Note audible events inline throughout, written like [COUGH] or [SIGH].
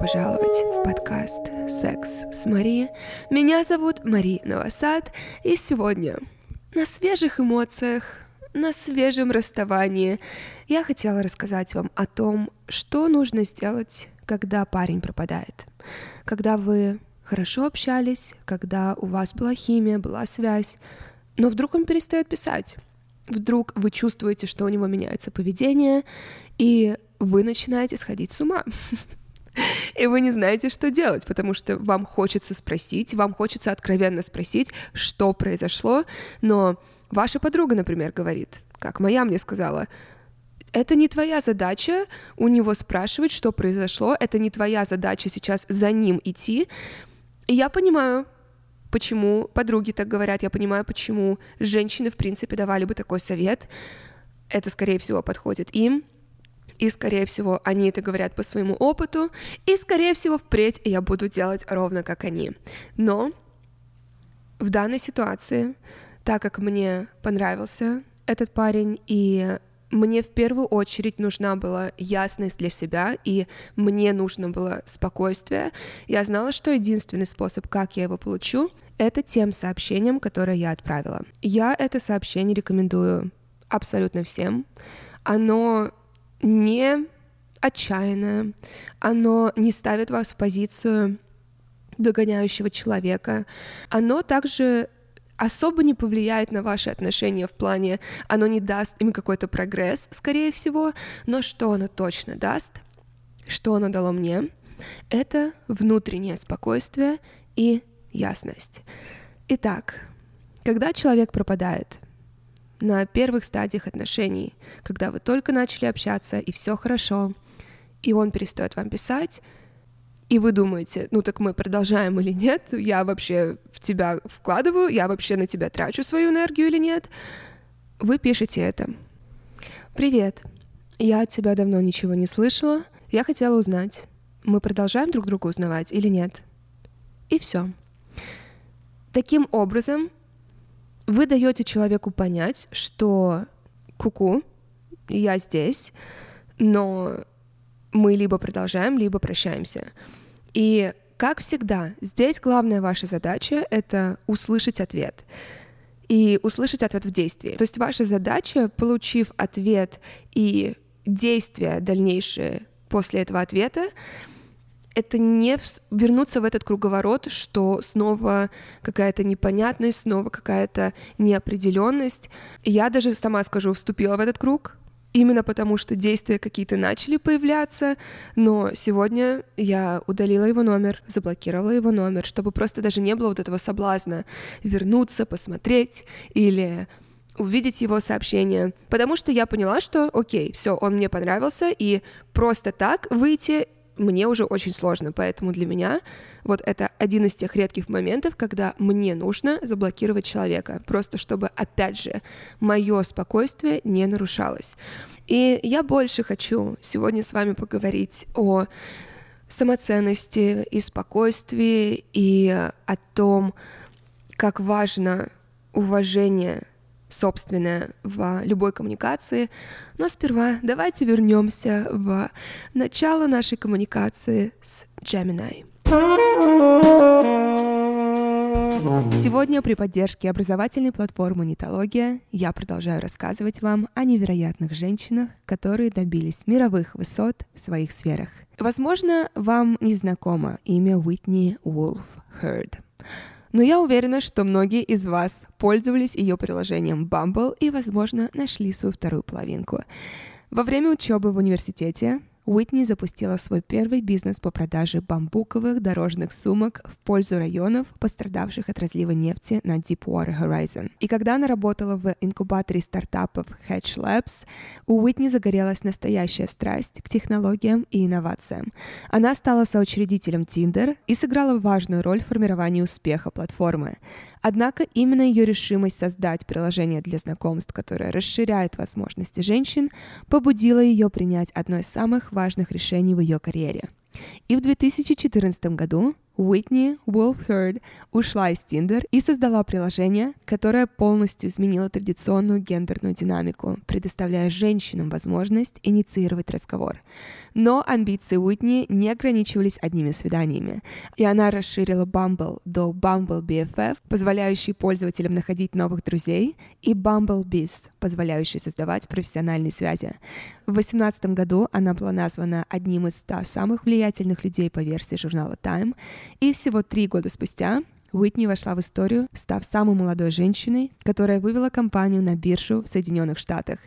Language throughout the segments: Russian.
пожаловать в подкаст «Секс с Мари». Меня зовут Мари Новосад, и сегодня на свежих эмоциях, на свежем расставании я хотела рассказать вам о том, что нужно сделать, когда парень пропадает. Когда вы хорошо общались, когда у вас была химия, была связь, но вдруг он перестает писать. Вдруг вы чувствуете, что у него меняется поведение, и вы начинаете сходить с ума. [LAUGHS] И вы не знаете, что делать, потому что вам хочется спросить, вам хочется откровенно спросить, что произошло, но ваша подруга, например, говорит, как моя мне сказала, это не твоя задача у него спрашивать, что произошло, это не твоя задача сейчас за ним идти. И я понимаю, почему подруги так говорят, я понимаю, почему женщины, в принципе, давали бы такой совет. Это, скорее всего, подходит им, и, скорее всего, они это говорят по своему опыту, и, скорее всего, впредь я буду делать ровно как они. Но в данной ситуации, так как мне понравился этот парень, и мне в первую очередь нужна была ясность для себя, и мне нужно было спокойствие. Я знала, что единственный способ, как я его получу, это тем сообщением, которое я отправила. Я это сообщение рекомендую абсолютно всем. Оно не отчаянное, оно не ставит вас в позицию догоняющего человека. Оно также особо не повлияет на ваши отношения в плане, оно не даст им какой-то прогресс, скорее всего, но что оно точно даст, что оно дало мне, это внутреннее спокойствие и ясность. Итак, когда человек пропадает — на первых стадиях отношений, когда вы только начали общаться, и все хорошо, и он перестает вам писать, и вы думаете, ну так мы продолжаем или нет, я вообще в тебя вкладываю, я вообще на тебя трачу свою энергию или нет, вы пишете это. «Привет, я от тебя давно ничего не слышала, я хотела узнать, мы продолжаем друг друга узнавать или нет?» И все. Таким образом, вы даете человеку понять, что куку, я здесь, но мы либо продолжаем, либо прощаемся. И как всегда, здесь главная ваша задача — это услышать ответ. И услышать ответ в действии. То есть ваша задача, получив ответ и действия дальнейшие после этого ответа, это не вернуться в этот круговорот, что снова какая-то непонятность, снова какая-то неопределенность. Я даже сама скажу, вступила в этот круг, именно потому что действия какие-то начали появляться, но сегодня я удалила его номер, заблокировала его номер, чтобы просто даже не было вот этого соблазна вернуться, посмотреть или увидеть его сообщение, потому что я поняла, что окей, все, он мне понравился, и просто так выйти мне уже очень сложно, поэтому для меня вот это один из тех редких моментов, когда мне нужно заблокировать человека, просто чтобы, опять же, мое спокойствие не нарушалось. И я больше хочу сегодня с вами поговорить о самоценности и спокойствии, и о том, как важно уважение собственное в любой коммуникации. Но сперва давайте вернемся в начало нашей коммуникации с Gemini. Сегодня при поддержке образовательной платформы Нитология я продолжаю рассказывать вам о невероятных женщинах, которые добились мировых высот в своих сферах. Возможно, вам не знакомо имя Уитни Уолф Херд. Но я уверена, что многие из вас пользовались ее приложением Bumble и, возможно, нашли свою вторую половинку. Во время учебы в университете Уитни запустила свой первый бизнес по продаже бамбуковых дорожных сумок в пользу районов, пострадавших от разлива нефти на Deepwater Horizon. И когда она работала в инкубаторе стартапов Hedge Labs, у Уитни загорелась настоящая страсть к технологиям и инновациям. Она стала соучредителем Tinder и сыграла важную роль в формировании успеха платформы. Однако именно ее решимость создать приложение для знакомств, которое расширяет возможности женщин, побудила ее принять одно из самых важных решений в ее карьере. И в 2014 году Уитни Уолфхерд ушла из Tinder и создала приложение, которое полностью изменило традиционную гендерную динамику, предоставляя женщинам возможность инициировать разговор. Но амбиции Уитни не ограничивались одними свиданиями, и она расширила Bumble до Bumble BFF, позволяющий пользователям находить новых друзей, и Bumble Biz, позволяющий создавать профессиональные связи. В 2018 году она была названа одним из 100 самых влиятельных людей по версии журнала Time, и всего три года спустя Уитни вошла в историю, став самой молодой женщиной, которая вывела компанию на биржу в Соединенных Штатах.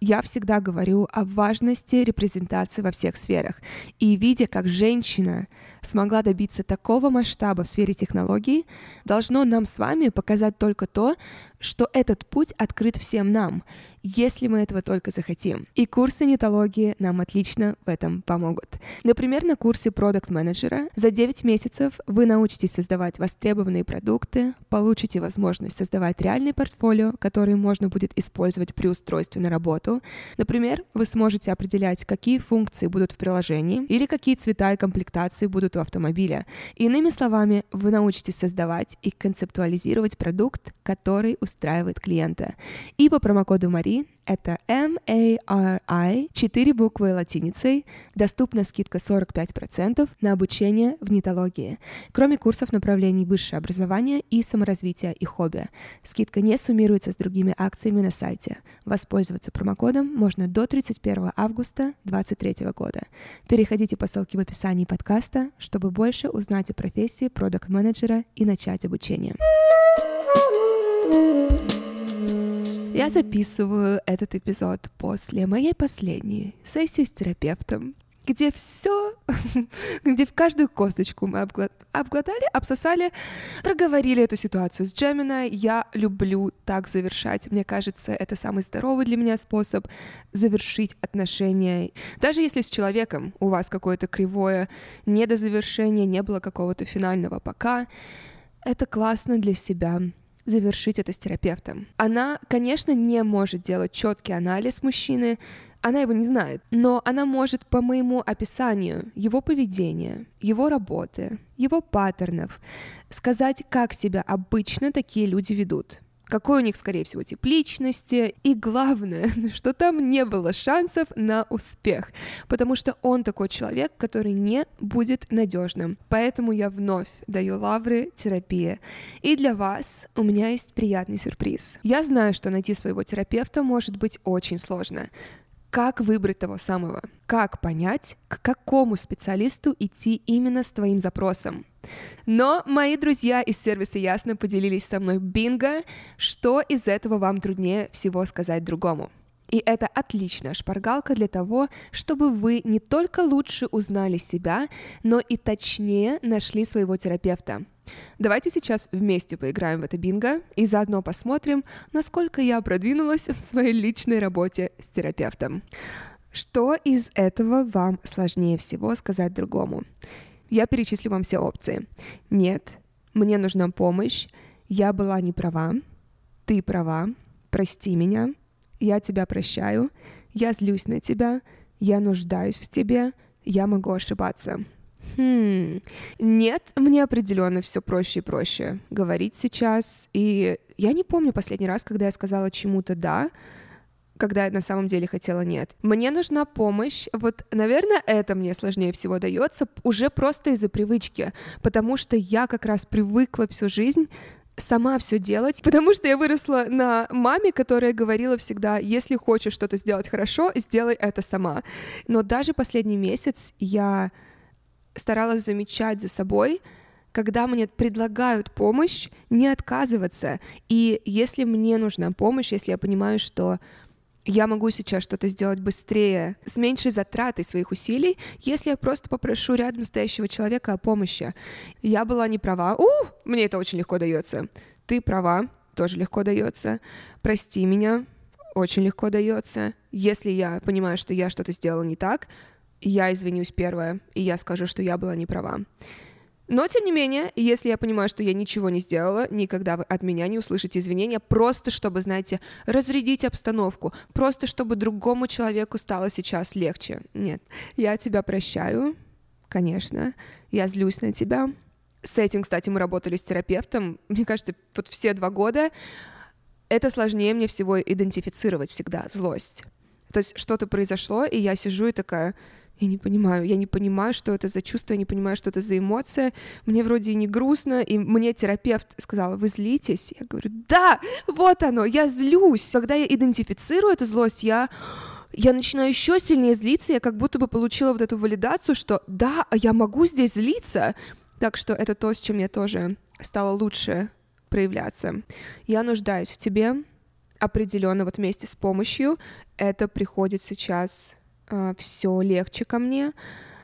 Я всегда говорю о важности репрезентации во всех сферах. И видя, как женщина смогла добиться такого масштаба в сфере технологий, должно нам с вами показать только то, что этот путь открыт всем нам, если мы этого только захотим. И курсы нетологии нам отлично в этом помогут. Например, на курсе продукт менеджера за 9 месяцев вы научитесь создавать востребованные продукты, получите возможность создавать реальный портфолио, который можно будет использовать при устройстве на работу. Например, вы сможете определять, какие функции будут в приложении или какие цвета и комплектации будут у автомобиля. Иными словами, вы научитесь создавать и концептуализировать продукт, который устраивает клиента. И по промокоду Мари это M-A-R-I, 4 буквы латиницей, доступна скидка 45% на обучение в нетологии, кроме курсов направлений высшее образование и саморазвитие и хобби. Скидка не суммируется с другими акциями на сайте. Воспользоваться промокодом можно до 31 августа 2023 года. Переходите по ссылке в описании подкаста, чтобы больше узнать о профессии продукт-менеджера и начать обучение. Я записываю этот эпизод после моей последней сессии с терапевтом, где все, [LAUGHS] где в каждую косточку мы обглотали, обсосали, проговорили эту ситуацию с Джемина. Я люблю так завершать. Мне кажется, это самый здоровый для меня способ завершить отношения. Даже если с человеком у вас какое-то кривое недозавершение, не было какого-то финального пока, это классно для себя завершить это с терапевтом. Она, конечно, не может делать четкий анализ мужчины, она его не знает, но она может по моему описанию его поведения, его работы, его паттернов сказать, как себя обычно такие люди ведут какой у них, скорее всего, тип личности, и главное, [LAUGHS] что там не было шансов на успех, потому что он такой человек, который не будет надежным. Поэтому я вновь даю лавры терапии. И для вас у меня есть приятный сюрприз. Я знаю, что найти своего терапевта может быть очень сложно, как выбрать того самого? Как понять, к какому специалисту идти именно с твоим запросом? Но мои друзья из сервиса Ясно поделились со мной бинго, что из этого вам труднее всего сказать другому. И это отличная шпаргалка для того, чтобы вы не только лучше узнали себя, но и точнее нашли своего терапевта. Давайте сейчас вместе поиграем в это бинго и заодно посмотрим, насколько я продвинулась в своей личной работе с терапевтом. Что из этого вам сложнее всего сказать другому? Я перечислю вам все опции. Нет, мне нужна помощь, я была не права, ты права, прости меня, я тебя прощаю, я злюсь на тебя, я нуждаюсь в тебе, я могу ошибаться. Хм, нет, мне определенно все проще и проще говорить сейчас. И я не помню последний раз, когда я сказала чему-то да, когда я на самом деле хотела нет. Мне нужна помощь. Вот, наверное, это мне сложнее всего дается уже просто из-за привычки, потому что я как раз привыкла всю жизнь сама все делать, потому что я выросла на маме, которая говорила всегда, если хочешь что-то сделать хорошо, сделай это сама. Но даже последний месяц я старалась замечать за собой, когда мне предлагают помощь, не отказываться. И если мне нужна помощь, если я понимаю, что я могу сейчас что-то сделать быстрее, с меньшей затратой своих усилий, если я просто попрошу рядом стоящего человека о помощи. Я была не права. У, мне это очень легко дается. Ты права, тоже легко дается. Прости меня, очень легко дается. Если я понимаю, что я что-то сделала не так, я извинюсь первое, и я скажу, что я была не права. Но, тем не менее, если я понимаю, что я ничего не сделала, никогда вы от меня не услышите извинения, просто чтобы, знаете, разрядить обстановку, просто чтобы другому человеку стало сейчас легче. Нет, я тебя прощаю, конечно, я злюсь на тебя, С этим, кстати, мы работали с терапевтом, мне кажется, вот все два года. Это сложнее мне всего идентифицировать всегда, злость. То есть что-то произошло, и я сижу и такая, я не понимаю, я не понимаю, что это за чувство, я не понимаю, что это за эмоция. Мне вроде и не грустно, и мне терапевт сказал, вы злитесь? Я говорю, да, вот оно, я злюсь. Когда я идентифицирую эту злость, я я начинаю еще сильнее злиться, я как будто бы получила вот эту валидацию, что да, я могу здесь злиться. Так что это то, с чем я тоже стала лучше проявляться. Я нуждаюсь в тебе определенно вот вместе с помощью. Это приходит сейчас все легче ко мне.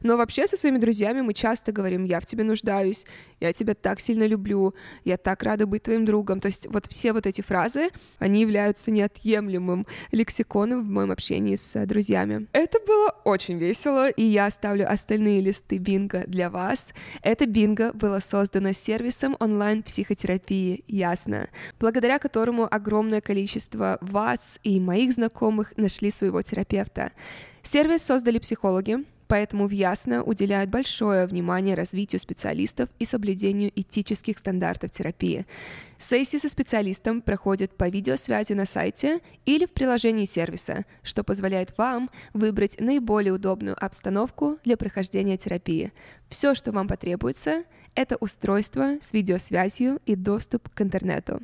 Но вообще со своими друзьями мы часто говорим, я в тебе нуждаюсь, я тебя так сильно люблю, я так рада быть твоим другом. То есть вот все вот эти фразы, они являются неотъемлемым лексиконом в моем общении с друзьями. Это было очень весело, и я оставлю остальные листы бинго для вас. Это бинго было создано сервисом онлайн-психотерапии «Ясно», благодаря которому огромное количество вас и моих знакомых нашли своего терапевта. Сервис создали психологи, поэтому в Ясно уделяют большое внимание развитию специалистов и соблюдению этических стандартов терапии. Сессии со специалистом проходят по видеосвязи на сайте или в приложении сервиса, что позволяет вам выбрать наиболее удобную обстановку для прохождения терапии. Все, что вам потребуется, это устройство с видеосвязью и доступ к интернету.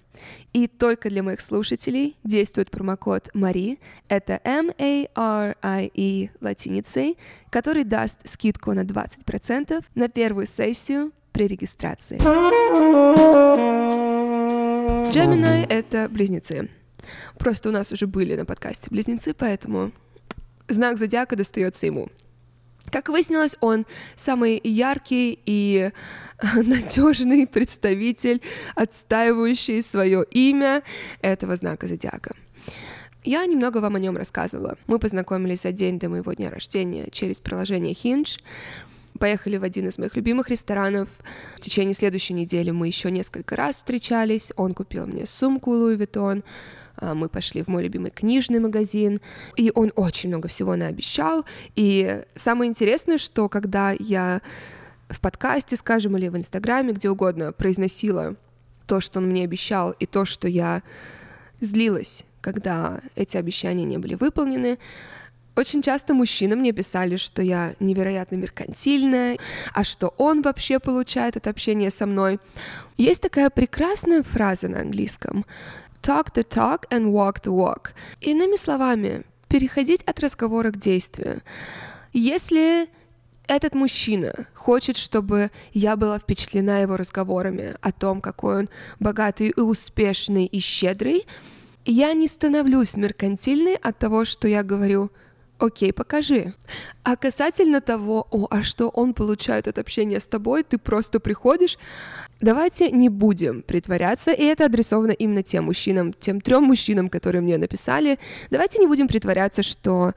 И только для моих слушателей действует промокод MARI, это M-A-R-I-E латиницей, который даст скидку на 20% на первую сессию при регистрации. Gemini — это близнецы. Просто у нас уже были на подкасте близнецы, поэтому знак зодиака достается ему. Как выяснилось, он самый яркий и [LAUGHS] надежный представитель, отстаивающий свое имя этого знака зодиака. Я немного вам о нем рассказывала. Мы познакомились за день до моего дня рождения через приложение Hinge. Поехали в один из моих любимых ресторанов. В течение следующей недели мы еще несколько раз встречались. Он купил мне сумку Louis Vuitton. А, мы пошли в мой любимый книжный магазин, и он очень много всего наобещал. И самое интересное, что когда я в подкасте, скажем, или в Инстаграме, где угодно, произносила то, что он мне обещал, и то, что я злилась, когда эти обещания не были выполнены, очень часто мужчины мне писали, что я невероятно меркантильная, а что он вообще получает от общения со мной. Есть такая прекрасная фраза на английском talk the talk and walk the walk. Иными словами, переходить от разговора к действию. Если этот мужчина хочет, чтобы я была впечатлена его разговорами о том, какой он богатый и успешный и щедрый, я не становлюсь меркантильной от того, что я говорю Окей, покажи. А касательно того, о, а что он получает от общения с тобой, ты просто приходишь, давайте не будем притворяться, и это адресовано именно тем мужчинам, тем трем мужчинам, которые мне написали, давайте не будем притворяться, что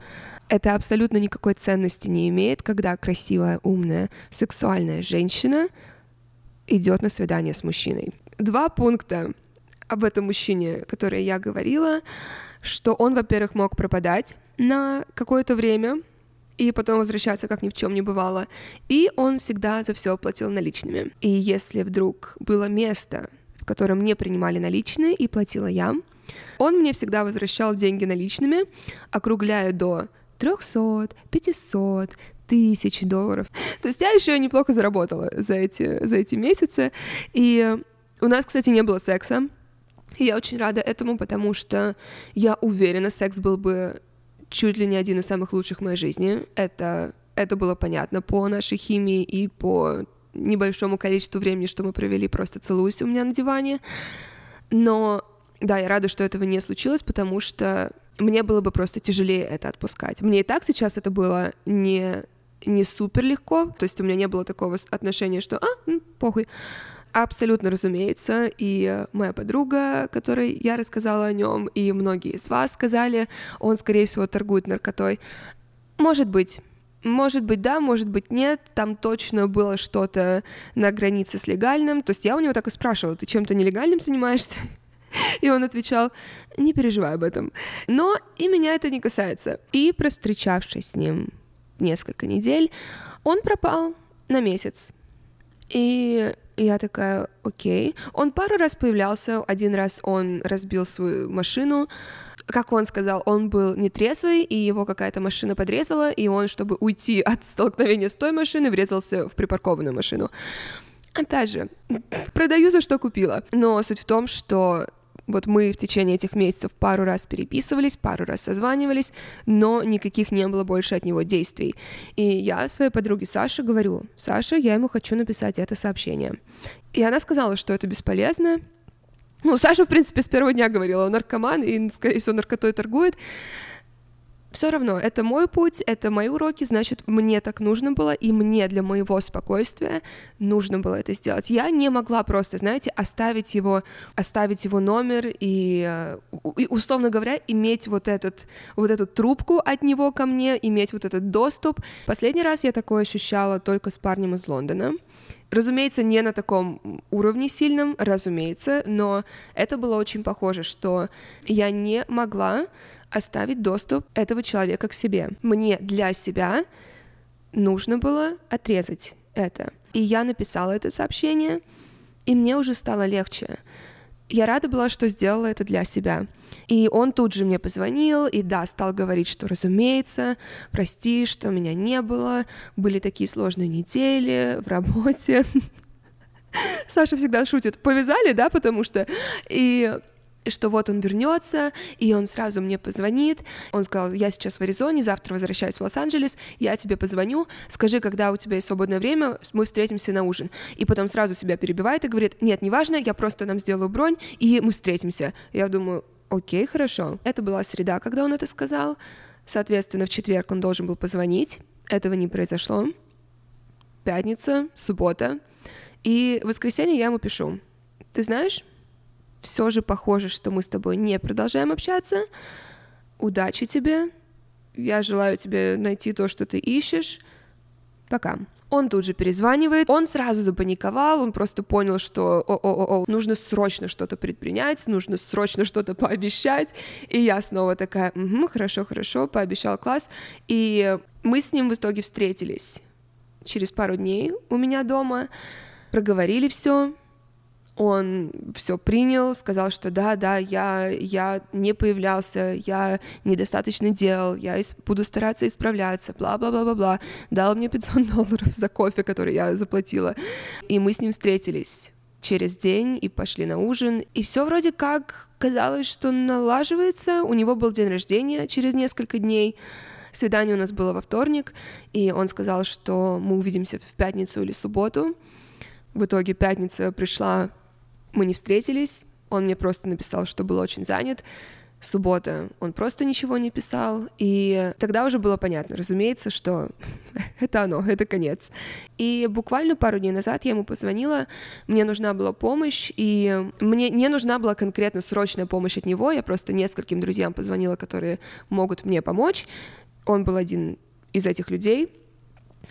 это абсолютно никакой ценности не имеет, когда красивая, умная, сексуальная женщина идет на свидание с мужчиной. Два пункта об этом мужчине, которые я говорила, что он, во-первых, мог пропадать на какое-то время, и потом возвращаться, как ни в чем не бывало. И он всегда за все платил наличными. И если вдруг было место, в котором не принимали наличные и платила я, он мне всегда возвращал деньги наличными, округляя до 300, 500, тысяч долларов. То есть я еще неплохо заработала за эти, за эти месяцы. И у нас, кстати, не было секса. И я очень рада этому, потому что я уверена, секс был бы чуть ли не один из самых лучших в моей жизни. Это, это было понятно по нашей химии и по небольшому количеству времени, что мы провели просто целуясь у меня на диване. Но да, я рада, что этого не случилось, потому что мне было бы просто тяжелее это отпускать. Мне и так сейчас это было не, не супер легко, то есть у меня не было такого отношения, что «а, похуй». Абсолютно, разумеется, и моя подруга, которой я рассказала о нем, и многие из вас сказали, он, скорее всего, торгует наркотой. Может быть, может быть, да, может быть, нет. Там точно было что-то на границе с легальным. То есть я у него так и спрашивала, ты чем-то нелегальным занимаешься? [LAUGHS] И он отвечал, не переживай об этом. Но и меня это не касается. И провстречавшись с ним несколько недель, он пропал на месяц. И И я такая, окей. Он пару раз появлялся, один раз он разбил свою машину, как он сказал, он был нетрезвый, и его какая-то машина подрезала, и он, чтобы уйти от столкновения с той машиной, врезался в припаркованную машину. Опять же, продаю за что купила. Но суть в том, что вот мы в течение этих месяцев пару раз переписывались, пару раз созванивались, но никаких не было больше от него действий. И я своей подруге Саше говорю, Саша, я ему хочу написать это сообщение. И она сказала, что это бесполезно, ну, Саша, в принципе, с первого дня говорила, он наркоман и, скорее всего, наркотой торгует. Все равно, это мой путь, это мои уроки, значит, мне так нужно было, и мне для моего спокойствия нужно было это сделать. Я не могла просто, знаете, оставить его, оставить его номер и, э, и условно говоря, иметь вот, этот, вот эту трубку от него ко мне, иметь вот этот доступ. Последний раз я такое ощущала только с парнем из Лондона. Разумеется, не на таком уровне сильном, разумеется, но это было очень похоже, что я не могла оставить доступ этого человека к себе. Мне для себя нужно было отрезать это. И я написала это сообщение, и мне уже стало легче. Я рада была, что сделала это для себя. И он тут же мне позвонил, и да, стал говорить, что, разумеется, прости, что меня не было, были такие сложные недели в работе. [LAUGHS] Саша всегда шутит, повязали, да, потому что... И что вот он вернется, и он сразу мне позвонит. Он сказал, я сейчас в Аризоне, завтра возвращаюсь в Лос-Анджелес, я тебе позвоню, скажи, когда у тебя есть свободное время, мы встретимся на ужин. И потом сразу себя перебивает и говорит, нет, неважно, я просто нам сделаю бронь, и мы встретимся. Я думаю, окей, хорошо. Это была среда, когда он это сказал. Соответственно, в четверг он должен был позвонить. Этого не произошло. Пятница, суббота. И в воскресенье я ему пишу. Ты знаешь, все же похоже, что мы с тобой не продолжаем общаться. Удачи тебе. Я желаю тебе найти то, что ты ищешь. Пока. Он тут же перезванивает, он сразу запаниковал, он просто понял, что о-о-о, нужно срочно что-то предпринять, нужно срочно что-то пообещать. И я снова такая, угу, хорошо, хорошо, пообещал класс. И мы с ним в итоге встретились через пару дней у меня дома, проговорили все, он все принял, сказал, что да, да, я, я не появлялся, я недостаточно делал, я буду стараться исправляться, бла-бла-бла-бла-бла. Дал мне 500 [LAUGHS] долларов за кофе, который я заплатила. И мы с ним встретились через день и пошли на ужин. И все вроде как казалось, что налаживается. У него был день рождения через несколько дней. Свидание у нас было во вторник, и он сказал, что мы увидимся в пятницу или субботу. В итоге пятница пришла мы не встретились, он мне просто написал, что был очень занят. Суббота он просто ничего не писал, и тогда уже было понятно, разумеется, что [LAUGHS] это оно, это конец. И буквально пару дней назад я ему позвонила, мне нужна была помощь, и мне не нужна была конкретно срочная помощь от него, я просто нескольким друзьям позвонила, которые могут мне помочь. Он был один из этих людей,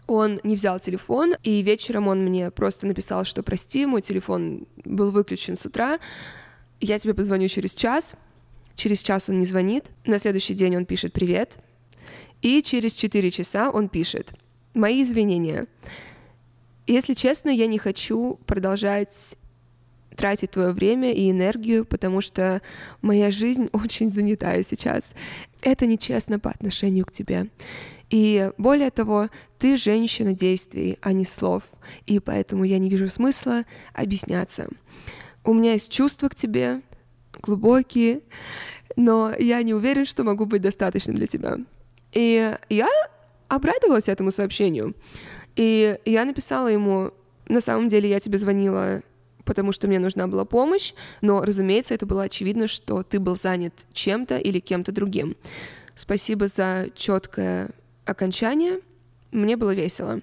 он не взял телефон, и вечером он мне просто написал, что прости, мой телефон был выключен с утра, я тебе позвоню через час. Через час он не звонит, на следующий день он пишет «Привет», и через 4 часа он пишет «Мои извинения. Если честно, я не хочу продолжать тратить твое время и энергию, потому что моя жизнь [LAUGHS] очень занятая сейчас. Это нечестно по отношению к тебе. И более того, ты женщина действий, а не слов, и поэтому я не вижу смысла объясняться. У меня есть чувства к тебе, глубокие, но я не уверен, что могу быть достаточным для тебя. И я обрадовалась этому сообщению. И я написала ему, на самом деле я тебе звонила потому что мне нужна была помощь, но, разумеется, это было очевидно, что ты был занят чем-то или кем-то другим. Спасибо за четкое окончание, мне было весело.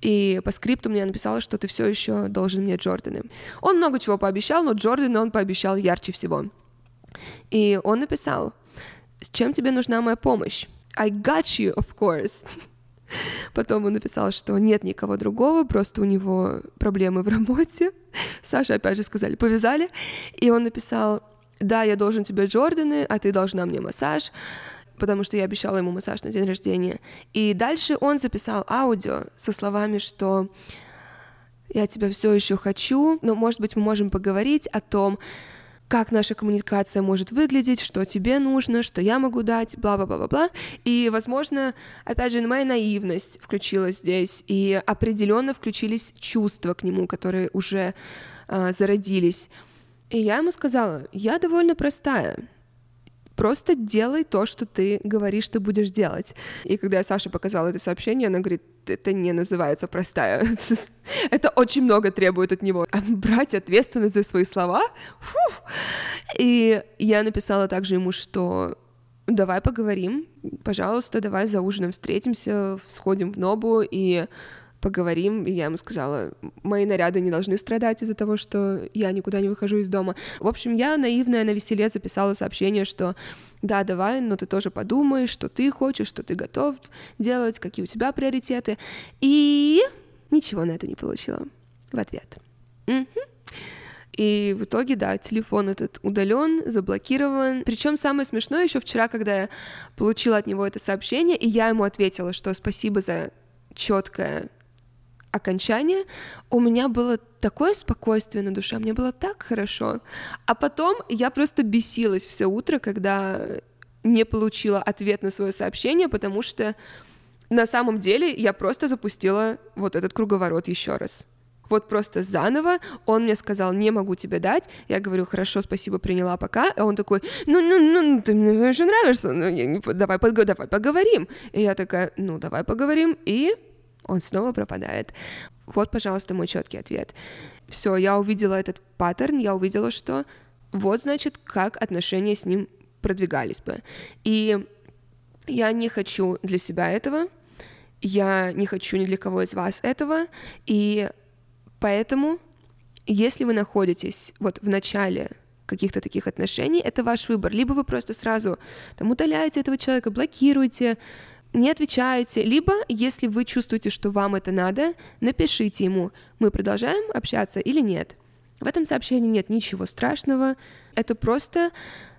И по скрипту мне написала, что ты все еще должен мне Джорданы. Он много чего пообещал, но Джорданы он пообещал ярче всего. И он написал, с чем тебе нужна моя помощь? I got you, of course. [LAUGHS] Потом он написал, что нет никого другого, просто у него проблемы в работе. [LAUGHS] Саша опять же сказали, повязали. И он написал, да, я должен тебе Джорданы, а ты должна мне массаж потому что я обещала ему массаж на день рождения. И дальше он записал аудио со словами, что я тебя все еще хочу, но, может быть, мы можем поговорить о том, как наша коммуникация может выглядеть, что тебе нужно, что я могу дать, бла-бла-бла-бла. И, возможно, опять же, моя наивность включилась здесь, и определенно включились чувства к нему, которые уже э, зародились. И я ему сказала, я довольно простая, просто делай то, что ты говоришь, ты будешь делать. И когда я Саше показала это сообщение, она говорит, это не называется простая. [LAUGHS] это очень много требует от него. А брать ответственность за свои слова? Фу. И я написала также ему, что давай поговорим, пожалуйста, давай за ужином встретимся, сходим в Нобу и поговорим. И я ему сказала, мои наряды не должны страдать из-за того, что я никуда не выхожу из дома. В общем, я наивная на веселе записала сообщение, что да, давай, но ты тоже подумай, что ты хочешь, что ты готов делать, какие у тебя приоритеты. И ничего на это не получила в ответ. И в итоге, да, телефон этот удален, заблокирован. Причем самое смешное еще вчера, когда я получила от него это сообщение, и я ему ответила, что спасибо за четкое окончания, у меня было такое спокойствие на душе, мне было так хорошо. А потом я просто бесилась все утро, когда не получила ответ на свое сообщение, потому что на самом деле я просто запустила вот этот круговорот еще раз. Вот просто заново он мне сказал, не могу тебе дать. Я говорю, хорошо, спасибо, приняла пока. А он такой, ну, ну, ну, ты мне очень нравишься, ну, не, давай, давай поговорим. И я такая, ну, давай поговорим. И он снова пропадает. Вот, пожалуйста, мой четкий ответ. Все, я увидела этот паттерн, я увидела, что вот, значит, как отношения с ним продвигались бы. И я не хочу для себя этого, я не хочу ни для кого из вас этого, и поэтому, если вы находитесь вот в начале каких-то таких отношений, это ваш выбор. Либо вы просто сразу там удаляете этого человека, блокируете, не отвечаете, либо, если вы чувствуете, что вам это надо, напишите ему, мы продолжаем общаться или нет. В этом сообщении нет ничего страшного, это просто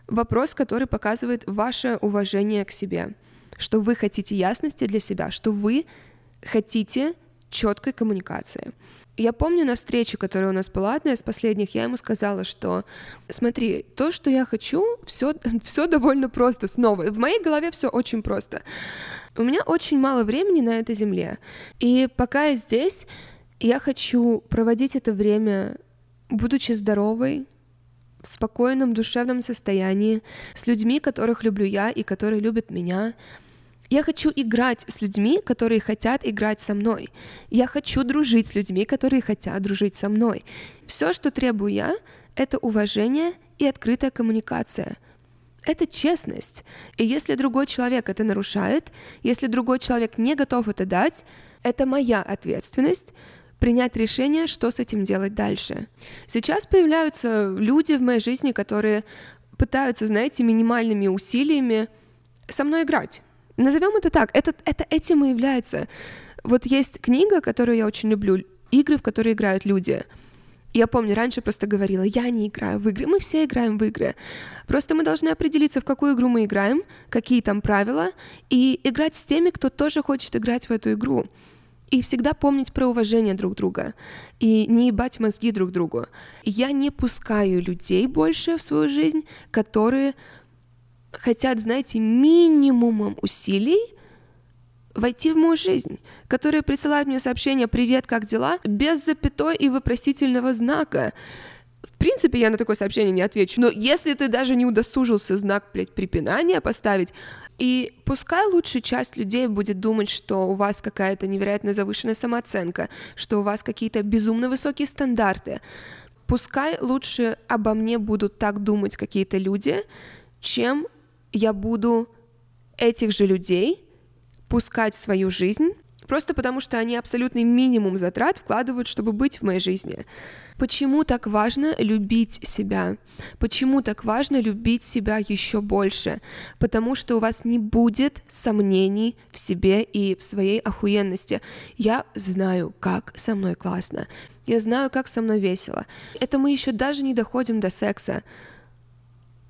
вопрос, который показывает ваше уважение к себе, что вы хотите ясности для себя, что вы хотите четкой коммуникации. Я помню на встрече, которая у нас была, одна из последних, я ему сказала, что смотри, то, что я хочу, все, [LAUGHS] все довольно просто снова. В моей голове все очень просто. У меня очень мало времени на этой земле. И пока я здесь, я хочу проводить это время, будучи здоровой, в спокойном душевном состоянии, с людьми, которых люблю я и которые любят меня. Я хочу играть с людьми, которые хотят играть со мной. Я хочу дружить с людьми, которые хотят дружить со мной. Все, что требую я, это уважение и открытая коммуникация — это честность. И если другой человек это нарушает, если другой человек не готов это дать, это моя ответственность принять решение, что с этим делать дальше. Сейчас появляются люди в моей жизни, которые пытаются, знаете, минимальными усилиями со мной играть. Назовем это так. Это, это этим и является. Вот есть книга, которую я очень люблю, игры, в которые играют люди — я помню, раньше просто говорила, я не играю в игры, мы все играем в игры. Просто мы должны определиться, в какую игру мы играем, какие там правила, и играть с теми, кто тоже хочет играть в эту игру. И всегда помнить про уважение друг друга. И не ебать мозги друг другу. Я не пускаю людей больше в свою жизнь, которые хотят, знаете, минимумом усилий войти в мою жизнь, которые присылают мне сообщение «Привет, как дела?» без запятой и вопросительного знака. В принципе, я на такое сообщение не отвечу, но если ты даже не удосужился знак, блядь, препинания поставить, и пускай лучшая часть людей будет думать, что у вас какая-то невероятно завышенная самооценка, что у вас какие-то безумно высокие стандарты, пускай лучше обо мне будут так думать какие-то люди, чем я буду этих же людей пускать в свою жизнь, просто потому что они абсолютный минимум затрат вкладывают, чтобы быть в моей жизни. Почему так важно любить себя? Почему так важно любить себя еще больше? Потому что у вас не будет сомнений в себе и в своей охуенности. Я знаю, как со мной классно. Я знаю, как со мной весело. Это мы еще даже не доходим до секса.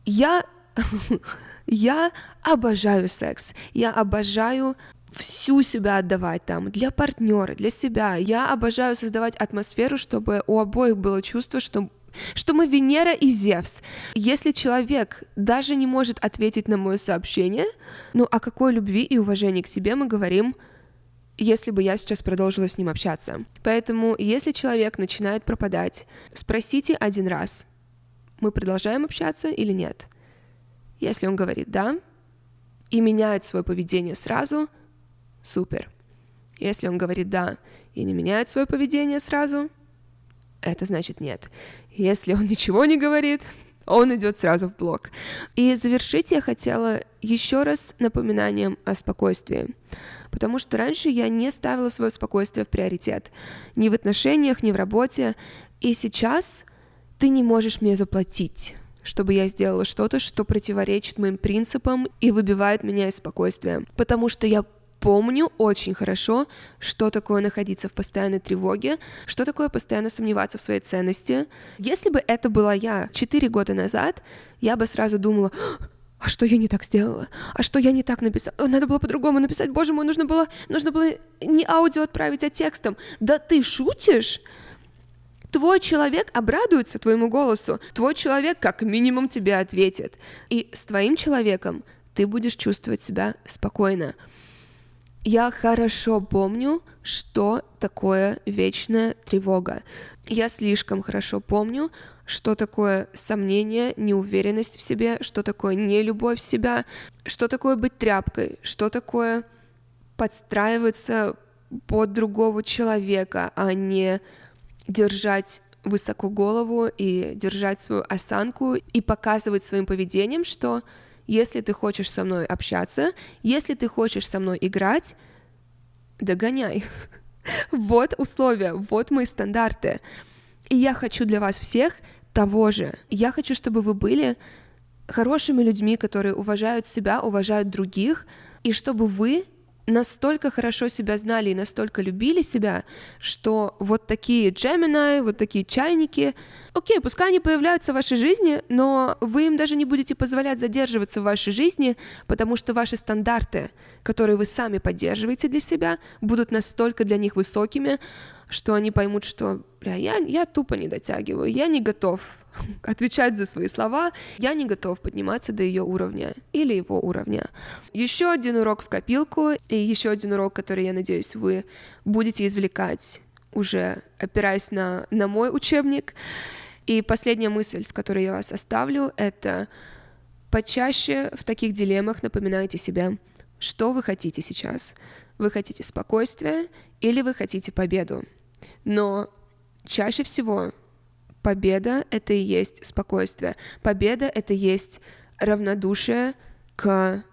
Я... [LAUGHS] Я обожаю секс. Я обожаю всю себя отдавать там для партнера, для себя. Я обожаю создавать атмосферу, чтобы у обоих было чувство, что что мы Венера и Зевс. Если человек даже не может ответить на мое сообщение, ну о какой любви и уважении к себе мы говорим, если бы я сейчас продолжила с ним общаться. Поэтому, если человек начинает пропадать, спросите один раз, мы продолжаем общаться или нет. Если он говорит «да», и меняет свое поведение сразу, супер. Если он говорит «да» и не меняет свое поведение сразу, это значит нет. Если он [LAUGHS] ничего не говорит, он идет сразу в блок. И завершить я хотела еще раз напоминанием о спокойствии. Потому что раньше я не ставила свое спокойствие в приоритет. Ни в отношениях, ни в работе. И сейчас ты не можешь мне заплатить чтобы я сделала что-то, что противоречит моим принципам и выбивает меня из спокойствия. Потому что я помню очень хорошо, что такое находиться в постоянной тревоге, что такое постоянно сомневаться в своей ценности. Если бы это была я 4 года назад, я бы сразу думала, а что я не так сделала? А что я не так написала? Надо было по-другому написать. Боже мой, нужно было, нужно было не аудио отправить, а текстом. Да ты шутишь? Твой человек обрадуется твоему голосу. Твой человек как минимум тебе ответит. И с твоим человеком ты будешь чувствовать себя спокойно. Я хорошо помню, что такое вечная тревога. Я слишком хорошо помню, что такое сомнение, неуверенность в себе, что такое нелюбовь в себя, что такое быть тряпкой, что такое подстраиваться под другого человека, а не держать высоко голову и держать свою осанку и показывать своим поведением, что если ты хочешь со мной общаться, если ты хочешь со мной играть, догоняй. [LAUGHS] Вот условия, вот мои стандарты. И я хочу для вас всех того же. Я хочу, чтобы вы были хорошими людьми, которые уважают себя, уважают других, и чтобы вы настолько хорошо себя знали и настолько любили себя, что вот такие Gemini, вот такие чайники, окей, пускай они появляются в вашей жизни, но вы им даже не будете позволять задерживаться в вашей жизни, потому что ваши стандарты, которые вы сами поддерживаете для себя, будут настолько для них высокими, что они поймут, что бля, я, я тупо не дотягиваю, я не готов [LAUGHS] отвечать за свои слова, я не готов подниматься до ее уровня или его уровня. Еще один урок в копилку и еще один урок, который, я надеюсь, вы будете извлекать уже опираясь на, на мой учебник. И последняя мысль, с которой я вас оставлю, это почаще в таких дилеммах напоминайте себе, что вы хотите сейчас. Вы хотите спокойствия или вы хотите победу. Но чаще всего победа — это и есть спокойствие. Победа — это и есть равнодушие к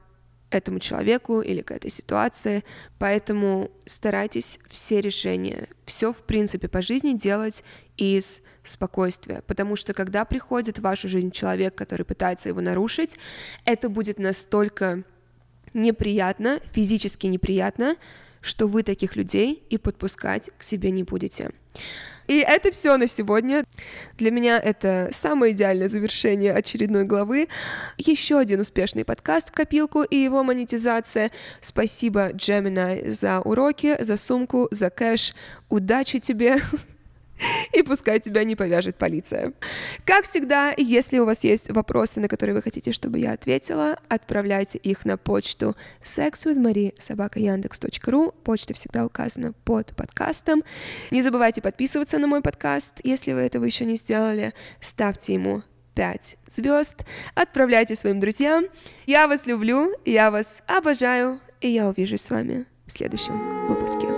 этому человеку или к этой ситуации. Поэтому старайтесь все решения, все в принципе по жизни делать из спокойствия. Потому что когда приходит в вашу жизнь человек, который пытается его нарушить, это будет настолько неприятно, физически неприятно, что вы таких людей и подпускать к себе не будете. И это все на сегодня. Для меня это самое идеальное завершение очередной главы. Еще один успешный подкаст в копилку и его монетизация. Спасибо, Gemini, за уроки, за сумку, за кэш. Удачи тебе! [LAUGHS] [LAUGHS] и пускай тебя не повяжет полиция. Как всегда, если у вас есть вопросы, на которые вы хотите, чтобы я ответила, отправляйте их на почту sexwithmarie.yandex.ru. Почта всегда указана под подкастом. Не забывайте подписываться на мой подкаст, если вы этого еще не сделали. Ставьте ему 5 звезд, отправляйте своим друзьям. Я вас люблю, я вас обожаю, и я увижусь с вами в следующем выпуске.